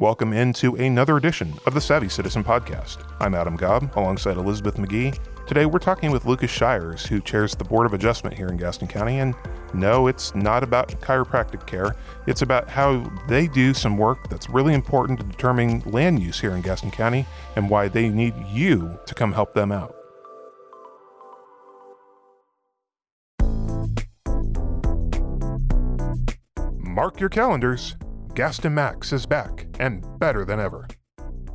Welcome into another edition of the Savvy Citizen Podcast. I'm Adam Gobb alongside Elizabeth McGee. Today we're talking with Lucas Shires, who chairs the Board of Adjustment here in Gaston County. And no, it's not about chiropractic care, it's about how they do some work that's really important to determining land use here in Gaston County and why they need you to come help them out. Mark your calendars. Gaston Max is back and better than ever.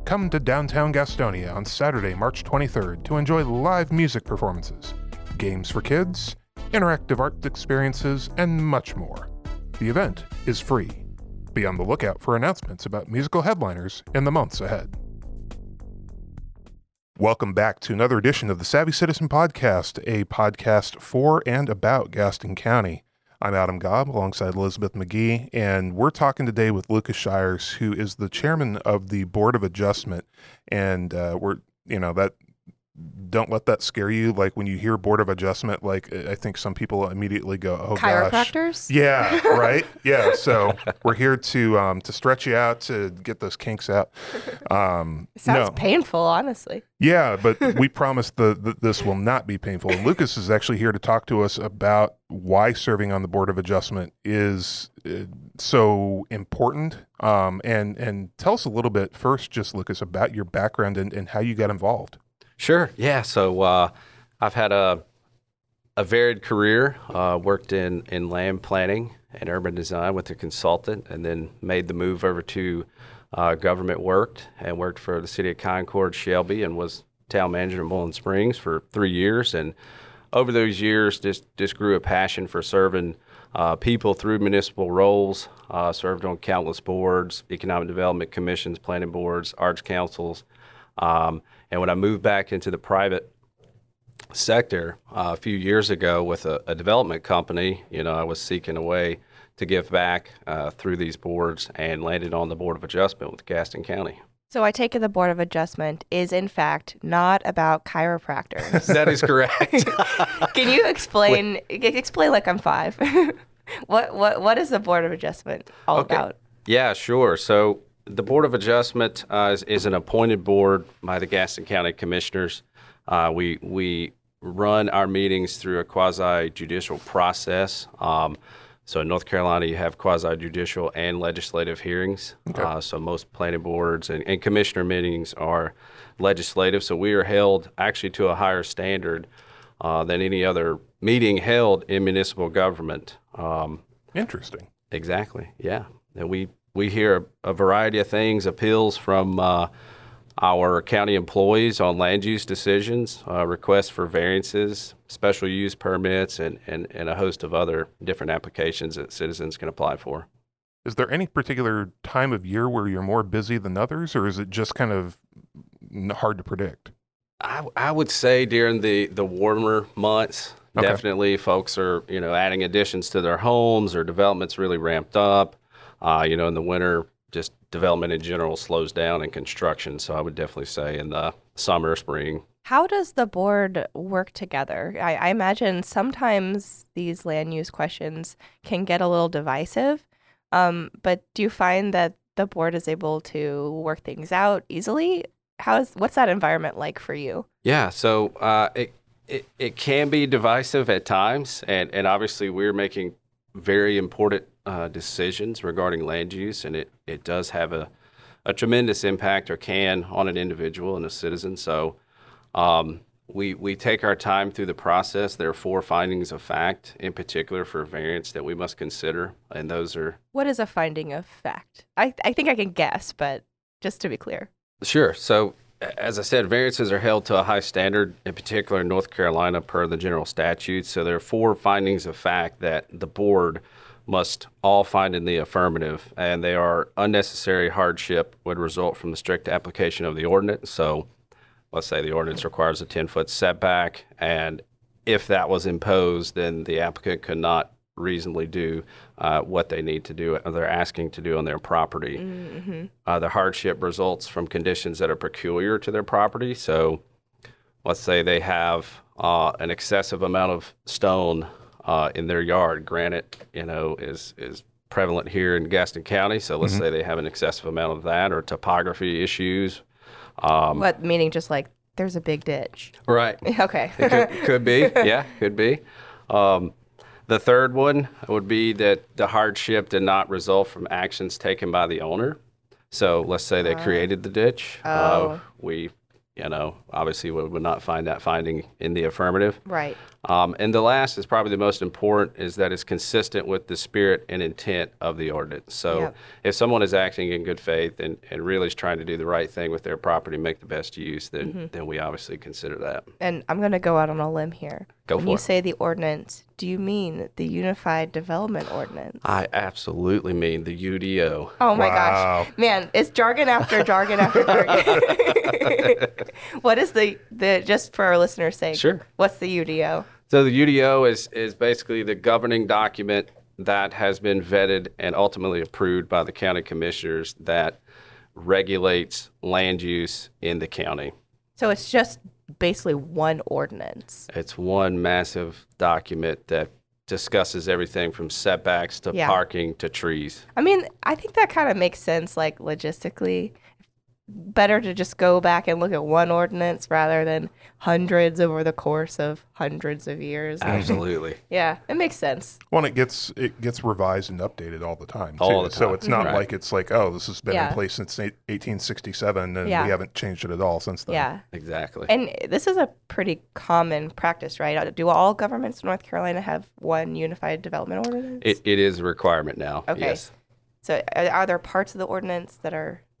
Come to downtown Gastonia on Saturday, March 23rd to enjoy live music performances, games for kids, interactive art experiences, and much more. The event is free. Be on the lookout for announcements about musical headliners in the months ahead. Welcome back to another edition of the Savvy Citizen Podcast, a podcast for and about Gaston County. I'm Adam Gobb alongside Elizabeth McGee, and we're talking today with Lucas Shires, who is the chairman of the Board of Adjustment. And uh, we're, you know, that don't let that scare you. Like when you hear Board of Adjustment, like I think some people immediately go, "Oh Chiropractors? gosh, yeah, right, yeah." So we're here to um, to stretch you out to get those kinks out. Um, Sounds no. painful, honestly. Yeah, but we promise the, the this will not be painful. And Lucas is actually here to talk to us about why serving on the board of adjustment is uh, so important. Um, and and tell us a little bit first, just Lucas, about your background and, and how you got involved. Sure. Yeah. So uh, I've had a a varied career. Uh, worked in in land planning and urban design with a consultant, and then made the move over to uh, government worked and worked for the city of Concord, Shelby, and was town manager in Boiling Springs for three years. And over those years, just just grew a passion for serving uh, people through municipal roles. Uh, served on countless boards, economic development commissions, planning boards, arts councils. Um, and when I moved back into the private sector uh, a few years ago with a, a, development company, you know, I was seeking a way to give back uh, through these boards and landed on the Board of Adjustment with Gaston County. So I take it the Board of Adjustment is in fact not about chiropractors. that is correct. Can you explain explain like I'm five? what what what is the Board of Adjustment all okay. about? Yeah, sure. So the Board of Adjustment uh, is, is, an appointed board by the Gaston County Commissioners. Uh, we we run our meetings through a quasi judicial process. Um, so in North Carolina, you have quasi judicial and legislative hearings. Okay. Uh, so most planning boards and, and, commissioner meetings are legislative. So we are held actually to a higher standard uh, than any other meeting held in municipal government. Um, Interesting. Exactly. Yeah. And we we hear a, variety of things, appeals from uh, our county employees on land use decisions, uh, requests for variances, special use permits, and, and, and a host of other different applications that citizens can apply for. Is there any particular time of year where you're more busy than others, or is it just kind of hard to predict? I, I would say during the, the warmer months, okay. definitely folks are you know adding additions to their homes or development's really ramped up. Uh, you know, in the winter, just development in general slows down in construction. So I would definitely say in the summer, spring. How does the board work together? I, I imagine sometimes these land use questions can get a little divisive. Um, but do you find that the board is able to work things out easily? How's what's that environment like for you? Yeah, so uh, it, it it can be divisive at times, and and obviously we're making very important uh, decisions regarding land use, and it, it does have a, a tremendous impact or can on an individual and a citizen. So um, we, we take our time through the process. There are four findings of fact in particular for variance that we must consider, and those are. What is a finding of fact? I, I think I can guess, but just to be clear. Sure. So as I said, variances are held to a high standard, in particular in North Carolina per the general statute. So there are four findings of fact that the board must all find in the affirmative, and they are unnecessary hardship would result from the strict application of the ordinance. So let's say the ordinance requires a 10 foot setback, and if that was imposed, then the applicant could not reasonably do uh, what they need to do, or they're asking to do on their property. Mm-hmm. Uh, the hardship results from conditions that are peculiar to their property. So let's say they have uh, an excessive amount of stone uh, in their yard. Granite, you know, is is prevalent here in Gaston County. So let's Mm-hmm. say they have an excessive amount of that or topography issues. Um, what meaning? Just like there's a big ditch. right. Okay. It could, could be. Yeah, could be. Um, the third one would be that the hardship did not result from actions taken by the owner. So let's say they created the ditch. Oh. Uh, we, you know, obviously we would not find that finding in the affirmative. right. Um, and the last is probably the most important is that it's consistent with the spirit and intent of the ordinance. So Yep. if someone is acting in good faith and, and really is trying to do the right thing with their property, make the best use, then, Mm-hmm. then we obviously consider that. And I'm gonna go out on a limb here. Go when for you it. say the ordinance, do you mean the Unified Development Ordinance? I absolutely mean the UDO. Oh my Wow. gosh, man! It's jargon after jargon after jargon. what is the the just for our listeners' sake? Sure. What's the UDO? So the UDO is, is basically the governing document that has been vetted and ultimately approved by the county commissioners that regulates land use in the county. So it's just basically one ordinance. It's one massive document that discusses everything from setbacks to Yeah. parking to trees. I mean, I think that kind of makes sense, like logistically. Better to just go back and look at one ordinance rather than hundreds over the course of hundreds of years. Absolutely. Yeah, it makes sense. Well, it gets it gets revised and updated all the time. All too. the So it's not Right. like it's like oh this has been Yeah. in place since 1867 and Yeah. we haven't changed it at all since then. Yeah. exactly. And this is a pretty common practice, right? Do all governments in North Carolina have one unified development ordinance? It, it is a requirement now. Okay. Yes. so are, are there parts of the ordinance that are uh,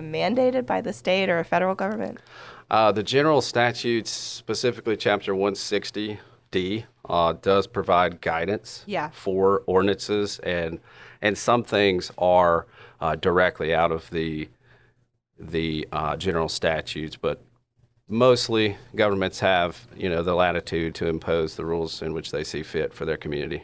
mandated by the state or a federal government? Uh, the general statutes, specifically Chapter 160D, uh, does provide guidance Yeah. for ordinances, and and some things are uh, directly out of the the uh, general statutes, but mostly governments have you know the latitude to impose the rules in which they see fit for their community.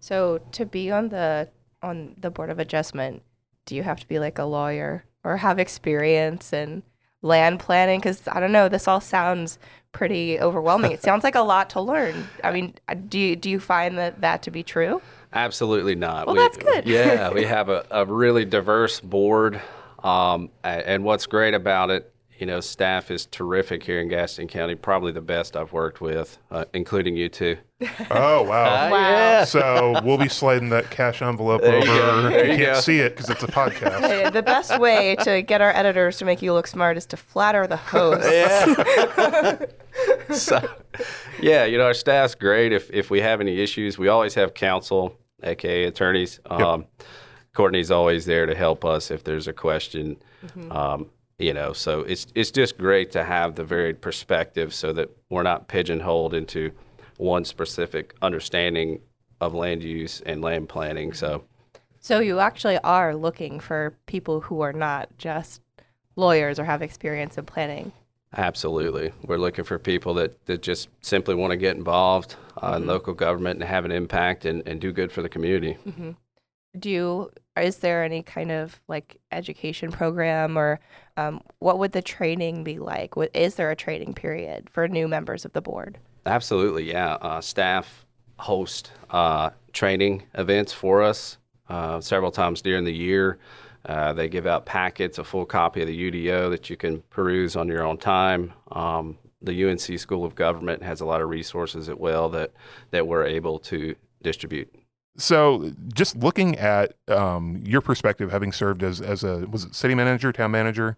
So to be on the on the board of adjustment, do you have to be like a lawyer or have experience in land planning? Because I don't know, this all sounds pretty overwhelming. it sounds like a lot to learn. I mean, uh, do you, do you find that that to be true? Absolutely not. Well, that's good. yeah, we have a, a really diverse board. Um, and what's great about it, you know, staff is terrific here in Gaston County, probably the best I've worked with, uh, including you two. Oh wow. Wow. so we'll be sliding that cash envelope There over. go. There you you can't go. see it because it's a podcast. Hey, the best way to get our editors to make you look smart is to flatter the host. Yeah. so, yeah, you know, our staff's great. If, if we have any issues, we always have counsel, aka attorneys. Um, Courtney's always there to help us if there's a question. Um, you know, so it's it's just great to have the varied perspective so that we're not pigeonholed into one specific understanding of land use and land planning. So So you actually are looking for people who are not just lawyers or have experience in planning. Absolutely. We're looking for people that, that just simply want to get involved uh, in local government and have an impact and, and do good for the community. Do you, is there any kind of like education program or um, what would the training be like? What, is there a training period for new members of the board? Absolutely, yeah. Uh, staff host uh, training events for us uh, several times during the year. Uh, they give out packets, a full copy of the UDO that you can peruse on your own time. Um, the UNC School of Government has a lot of resources as well that, that we're able to distribute. So, just looking at um, your perspective, having served as as a was it city manager, town manager,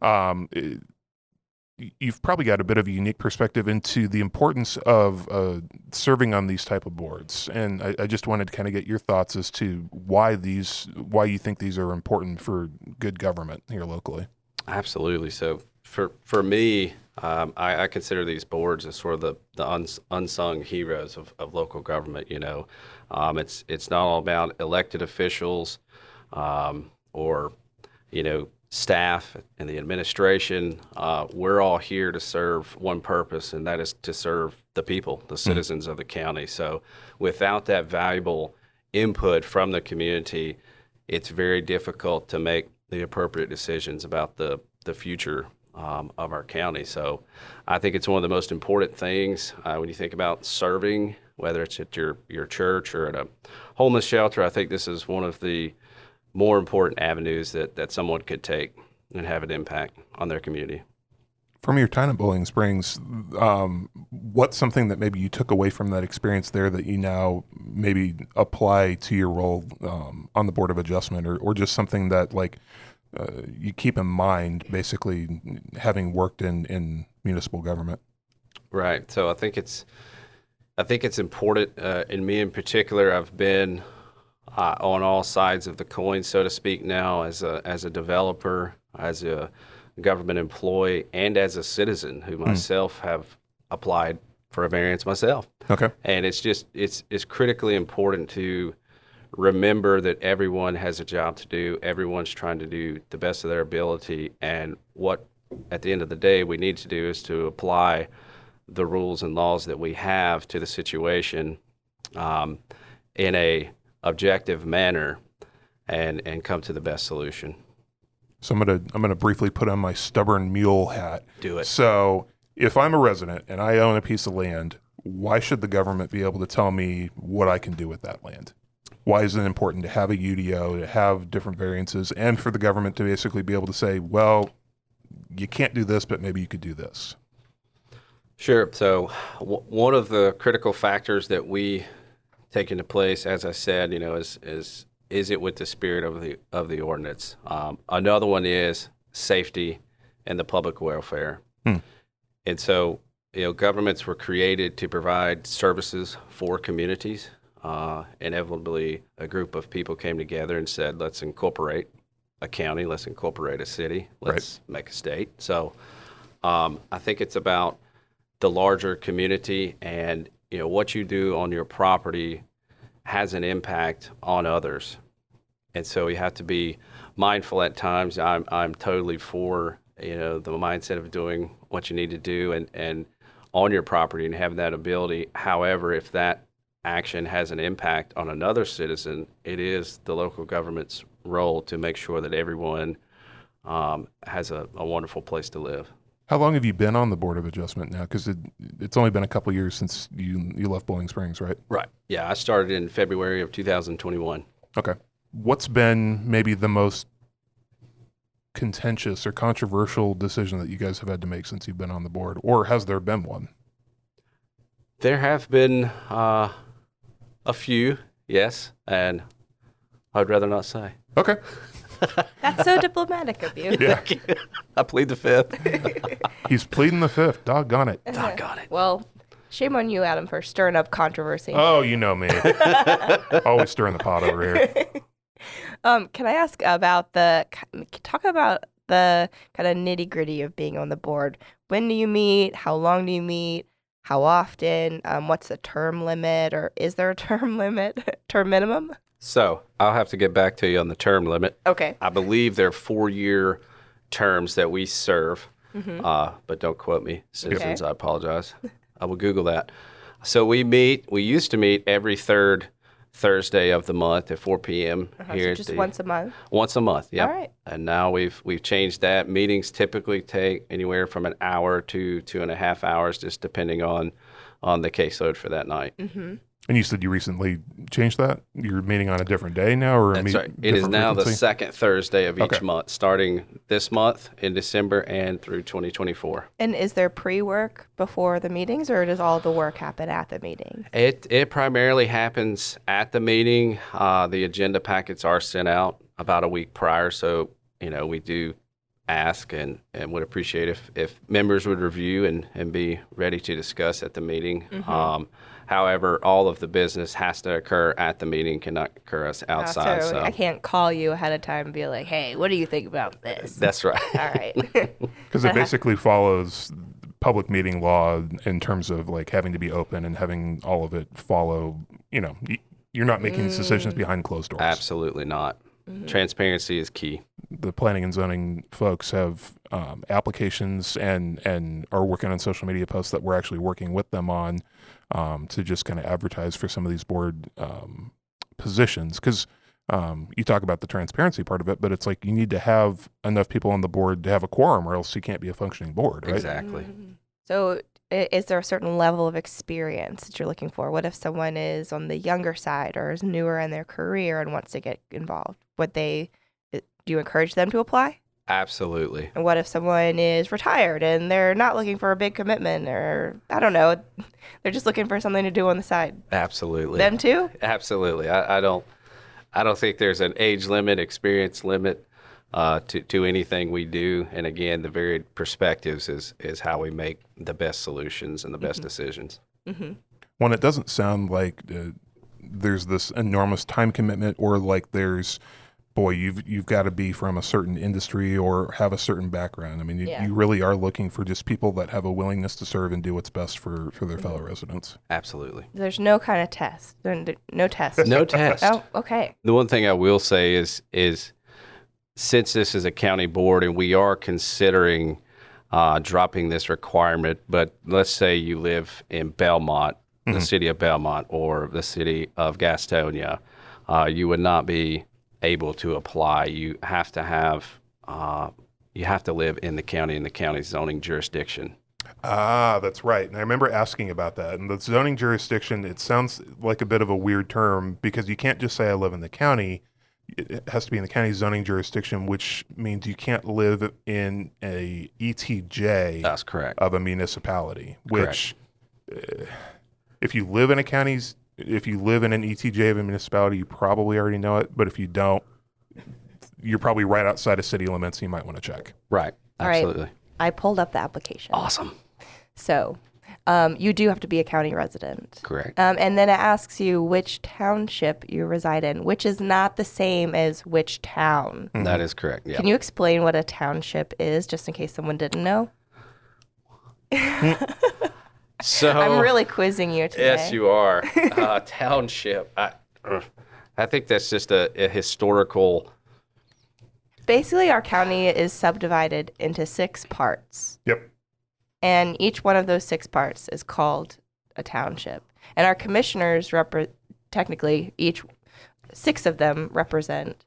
um, it- you've probably got a bit of a unique perspective into the importance of uh, serving on these type of boards. And I, I just wanted to kind of get your thoughts as to why these, why you think these are important for good government here locally. Absolutely. So for for me, um, I, I consider these boards as sort of the the uns, unsung heroes of, of local government. You know, um, it's it's not all about elected officials um, or you know staff and the administration. Uh, we're all here to serve one purpose, and that is to serve the people, the citizens of the county. So without that valuable input from the community, it's very difficult to make the appropriate decisions about the, the future um, of our county. So I think it's one of the most important things uh, when you think about serving whether it's at your, your church or at a homeless shelter. I think this is one of the more important avenues that, that someone could take and have an impact on their community. From your time at Boiling Springs, um, what's something that maybe you took away from that experience there that you now maybe apply to your role um, on the Board of Adjustment, or, or just something that like uh, you keep in mind, basically having worked in, in municipal government? Right. So I think it's, I think it's important. Uh, in me in particular, I've been uh, on all sides of the coin, so to speak, now as a as a developer, as a government employee, and as a citizen who myself have applied for a variance myself. Okay. And it's just it's it's critically important to remember that everyone has a job to do. Everyone's trying to do the best of their ability, and what at the end of the day we need to do is to apply the rules and laws that we have to the situation um, in a objective manner and and come to the best solution. So I'm gonna I'm gonna briefly put on my stubborn mule hat. Do it. So if I'm a resident and I own a piece of land, why should the government be able to tell me what I can do with that land? Why is it important to have a UDO, to have different variances, and for the government to basically be able to say, well, you can't do this, but maybe you could do this? Sure. So, w- one of the critical factors that we take into place, as I said, you know, is is is it with the spirit of the of the ordinance? Um, another one is safety and the public welfare. Hmm. And so, you know, governments were created to provide services for communities. Uh, inevitably, a group of people came together and said, "Let's incorporate a county. Let's incorporate a city. Let's make a state." So, um, I think it's about the larger community and you know what you do on your property has an impact on others and so you have to be mindful at times i'm i'm totally for you know the mindset of doing what you need to do and and on your property and having that ability however if that action has an impact on another citizen it is the local government's role to make sure that everyone um, has a, a wonderful place to live How long have you been on the Board of Adjustment now? Because it, it's only been a couple years since you you left Boiling Springs, right? Right. Yeah, I started in February of 2021. Okay. What's been maybe the most contentious or controversial decision that you guys have had to make since you've been on the board, or has there been one? There have been uh, a few, yes, and I'd rather not say. Okay. That's so diplomatic of you. Yeah. I plead the fifth. He's pleading the fifth. Doggone it. Doggone it. Well, shame on you, Adam, for stirring up controversy. Oh, you know me. Always stirring the pot over here. Um, can I ask about the talk about the kind of nitty gritty of being on the board? When do you meet? How long do you meet? How often? Um, what's the term limit, or is there a term limit, term minimum? So I'll have to get back to you on the term limit. Okay. I believe they're four year terms that we serve, Mhm. uh, but don't quote me, citizens. Okay. I apologize. I will Google that. So we meet, we used to meet every third Thursday of the month at 4 p.m. Uh-huh, here so just the- once a month. Once a month, yeah. All right. And now we've we've changed that. Meetings typically take anywhere from an hour to two and a half hours, just depending on on the caseload for that night. Mm-hmm. And you said you recently changed that? You're meeting on a different day now, or a That's meet- right. It is different now the second Thursday of each Okay. month, starting this month in December and through 2024. And is there pre-work before the meetings, or does all the work happen at the meeting? It it primarily happens at the meeting. Uh, the agenda packets are sent out about a week prior, so you know we do ask and, and would appreciate if, if members would review and, and be ready to discuss at the meeting. Um, however, all of the business has to occur at the meeting, cannot occur us outside. so so I can't call you ahead of time and be like, "Hey, what do you think about this?" that's right. all right. Because it basically follows public meeting law in terms of like having to be open and having all of it follow. You know, you're not making these Mm. decisions behind closed doors. Absolutely not. Mm-hmm. Transparency is key. The planning and zoning folks have um, applications and and are working on social media posts that we're actually working with them on um, to just kind of advertise for some of these board um, positions because. Um, you talk about the transparency part of it, but it's like you need to have enough people on the board to have a quorum, or else you can't be a functioning board, right? Exactly. Mhm. So, is there a certain level of experience that you're looking for? What if someone is on the younger side or is newer in their career and wants to get involved? Would they do you encourage them to apply? Absolutely. And what if someone is retired and they're not looking for a big commitment or I don't know, they're just looking for something to do on the side? Absolutely. Them too? Absolutely. I, I don't. I don't think there's an age limit, experience limit uh, to to anything we do. And again, the varied perspectives is is how we make the best solutions and the best decisions. Mm-hmm. When it doesn't sound like uh, there's this enormous time commitment, or like there's, boy, you've you've got to be from a certain industry or have a certain background. I mean, you, Yeah. you really are looking for just people that have a willingness to serve and do what's best for for their fellow residents. Absolutely. There's no kind of test. There- there- No test. No test. Oh, okay. The one thing I will say is is since this is a county board and we are considering uh, dropping this requirement, but let's say you live in Belmont, the city of Belmont, or the city of Gastonia, uh, you would not be able to apply. You have to have uh, you have to live in the county in the county zoning jurisdiction. Ah, that's right. And I remember asking about that. And the zoning jurisdiction, it sounds like a bit of a weird term because you can't just say I live in the county. It has to be in the county zoning jurisdiction, which means you can't live in a ETJ That's correct. of a municipality. Which, uh, if you live in a county's, if you live in an ETJ of a municipality, you probably already know it. But if you don't, you're probably right outside of city limits. You might want to check. Right. All right. Absolutely. I pulled up the application. Awesome. So, um, you do have to be a county resident. Correct. Um, and then it asks you which township you reside in, which is not the same as which town. That is correct. Yeah. Can you explain what a township is, just in case someone didn't know? So I'm really quizzing you today. Yes, you are. Uh, township. I. I think that's just a, a historical. Basically, our county is subdivided into six parts, Yep. and each one of those six parts is called a township. And our commissioners repre- technically each six of them represent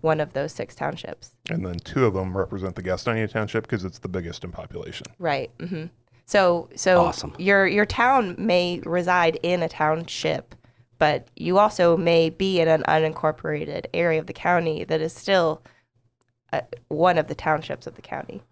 one of those six townships. And then two of them represent the Gastonia Township because it's the biggest in population. Right. hmm So, so Awesome. your your town may reside in a township, but you also may be in an unincorporated area of the county that is still uh, one of the townships of the county.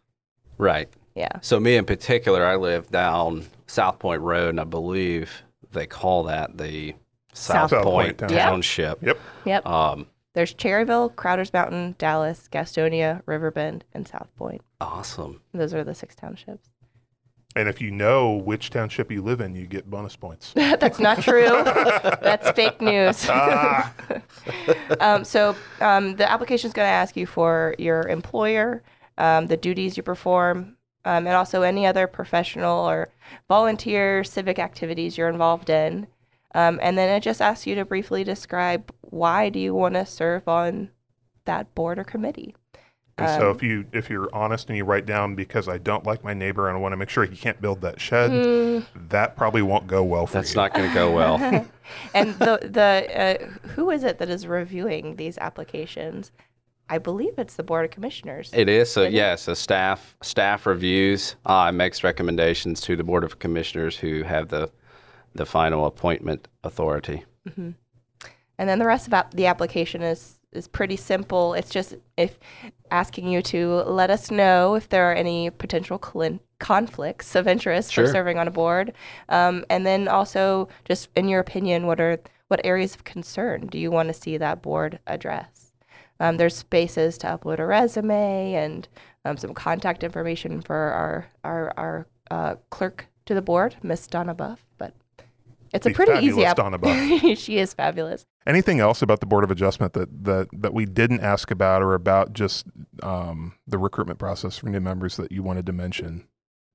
Right. Yeah. So me in particular, I live down South Point Road, and I believe they call that the South, South Point, Point Township. Yep. Yep. Um, There's Cherryville, Crowder's Mountain, Dallas, Gastonia, Riverbend, and South Point. awesome. Those are the six townships. And if you know which township you live in, you get bonus points. That's not true. That's fake news. ah, um, so um, the application is going to ask you for your employer, um, the duties you perform, um, and also any other professional or volunteer civic activities you're involved in. Um, and then it just asks you to briefly describe why do you want to serve on that board or committee. And so Um, if you if you're honest and you write down because I don't like my neighbor and I want to make sure he can't build that shed, Mm. that probably won't go well for you. That's you. not going to go well. and the the uh, who is it that is reviewing these applications? I believe it's the board of commissioners. It is. So yes, a staff staff reviews uh, and makes recommendations to the board of commissioners who have the the final appointment authority. And then the rest of ap- the application is is pretty simple. It's just if asking you to let us know if there are any potential clin- conflicts of interest Sure. for serving on a board, um, and then also just in your opinion, what are what areas of concern do you want to see that board address? Um, there's spaces to upload a resume and um, some contact information for our our our uh, clerk to the board, Miss Donna Buff, but. It's a The pretty easy app. Donna she is fabulous. Anything else about the Board of Adjustment that that that we didn't ask about or about just um, the recruitment process for new members that you wanted to mention?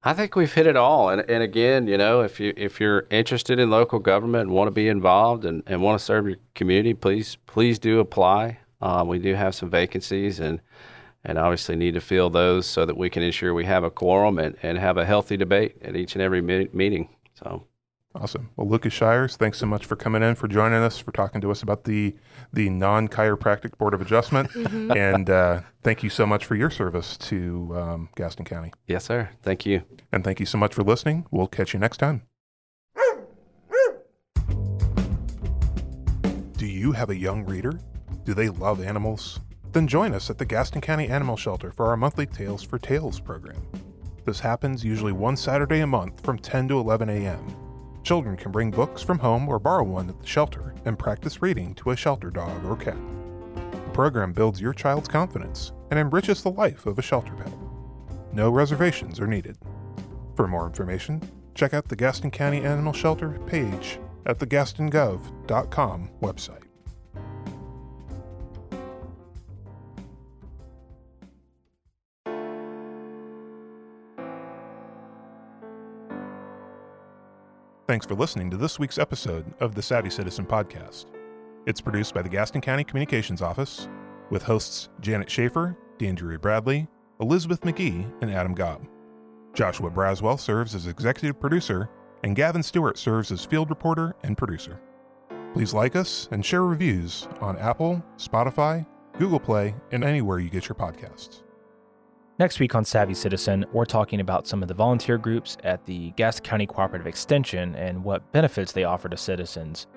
I think we've hit it all. And, and again, you know, if you if you're interested in local government and want to be involved and, and want to serve your community, please please do apply. Uh, we do have some vacancies and and obviously need to fill those so that we can ensure we have a quorum and, and have a healthy debate at each and every meeting. So Awesome. Well, Lucas Shires, thanks so much for coming in, for joining us, for talking to us about the the non chiropractic board of adjustment, and uh, thank you so much for your service to um, Gaston County. Yes, sir. Thank you. And thank you so much for listening. We'll catch you next time. Do you have a young reader? Do they love animals? Then join us at the Gaston County Animal Shelter for our monthly Tales for Tails program. This happens usually one Saturday a month from 10 to 11 a.m. Children can bring books from home or borrow one at the shelter and practice reading to a shelter dog or cat. The program builds your child's confidence and enriches the life of a shelter pet. No reservations are needed. For more information, check out the Gaston County Animal Shelter page at the gastongov.com website. Thanks for listening to this week's episode of the Savvy Citizen Podcast. It's produced by the Gaston County Communications Office with hosts Janet Schaefer, D'Andrea Bradley, Elizabeth McGee, and Adam Gobb. Joshua Braswell serves as executive producer, and Gavin Stewart serves as field reporter and producer. Please like us and share reviews on Apple, Spotify, Google Play, and anywhere you get your podcasts. Next week on Savvy Citizen, we're talking about some of the volunteer groups at the Gaston County Cooperative Extension and what benefits they offer to citizens.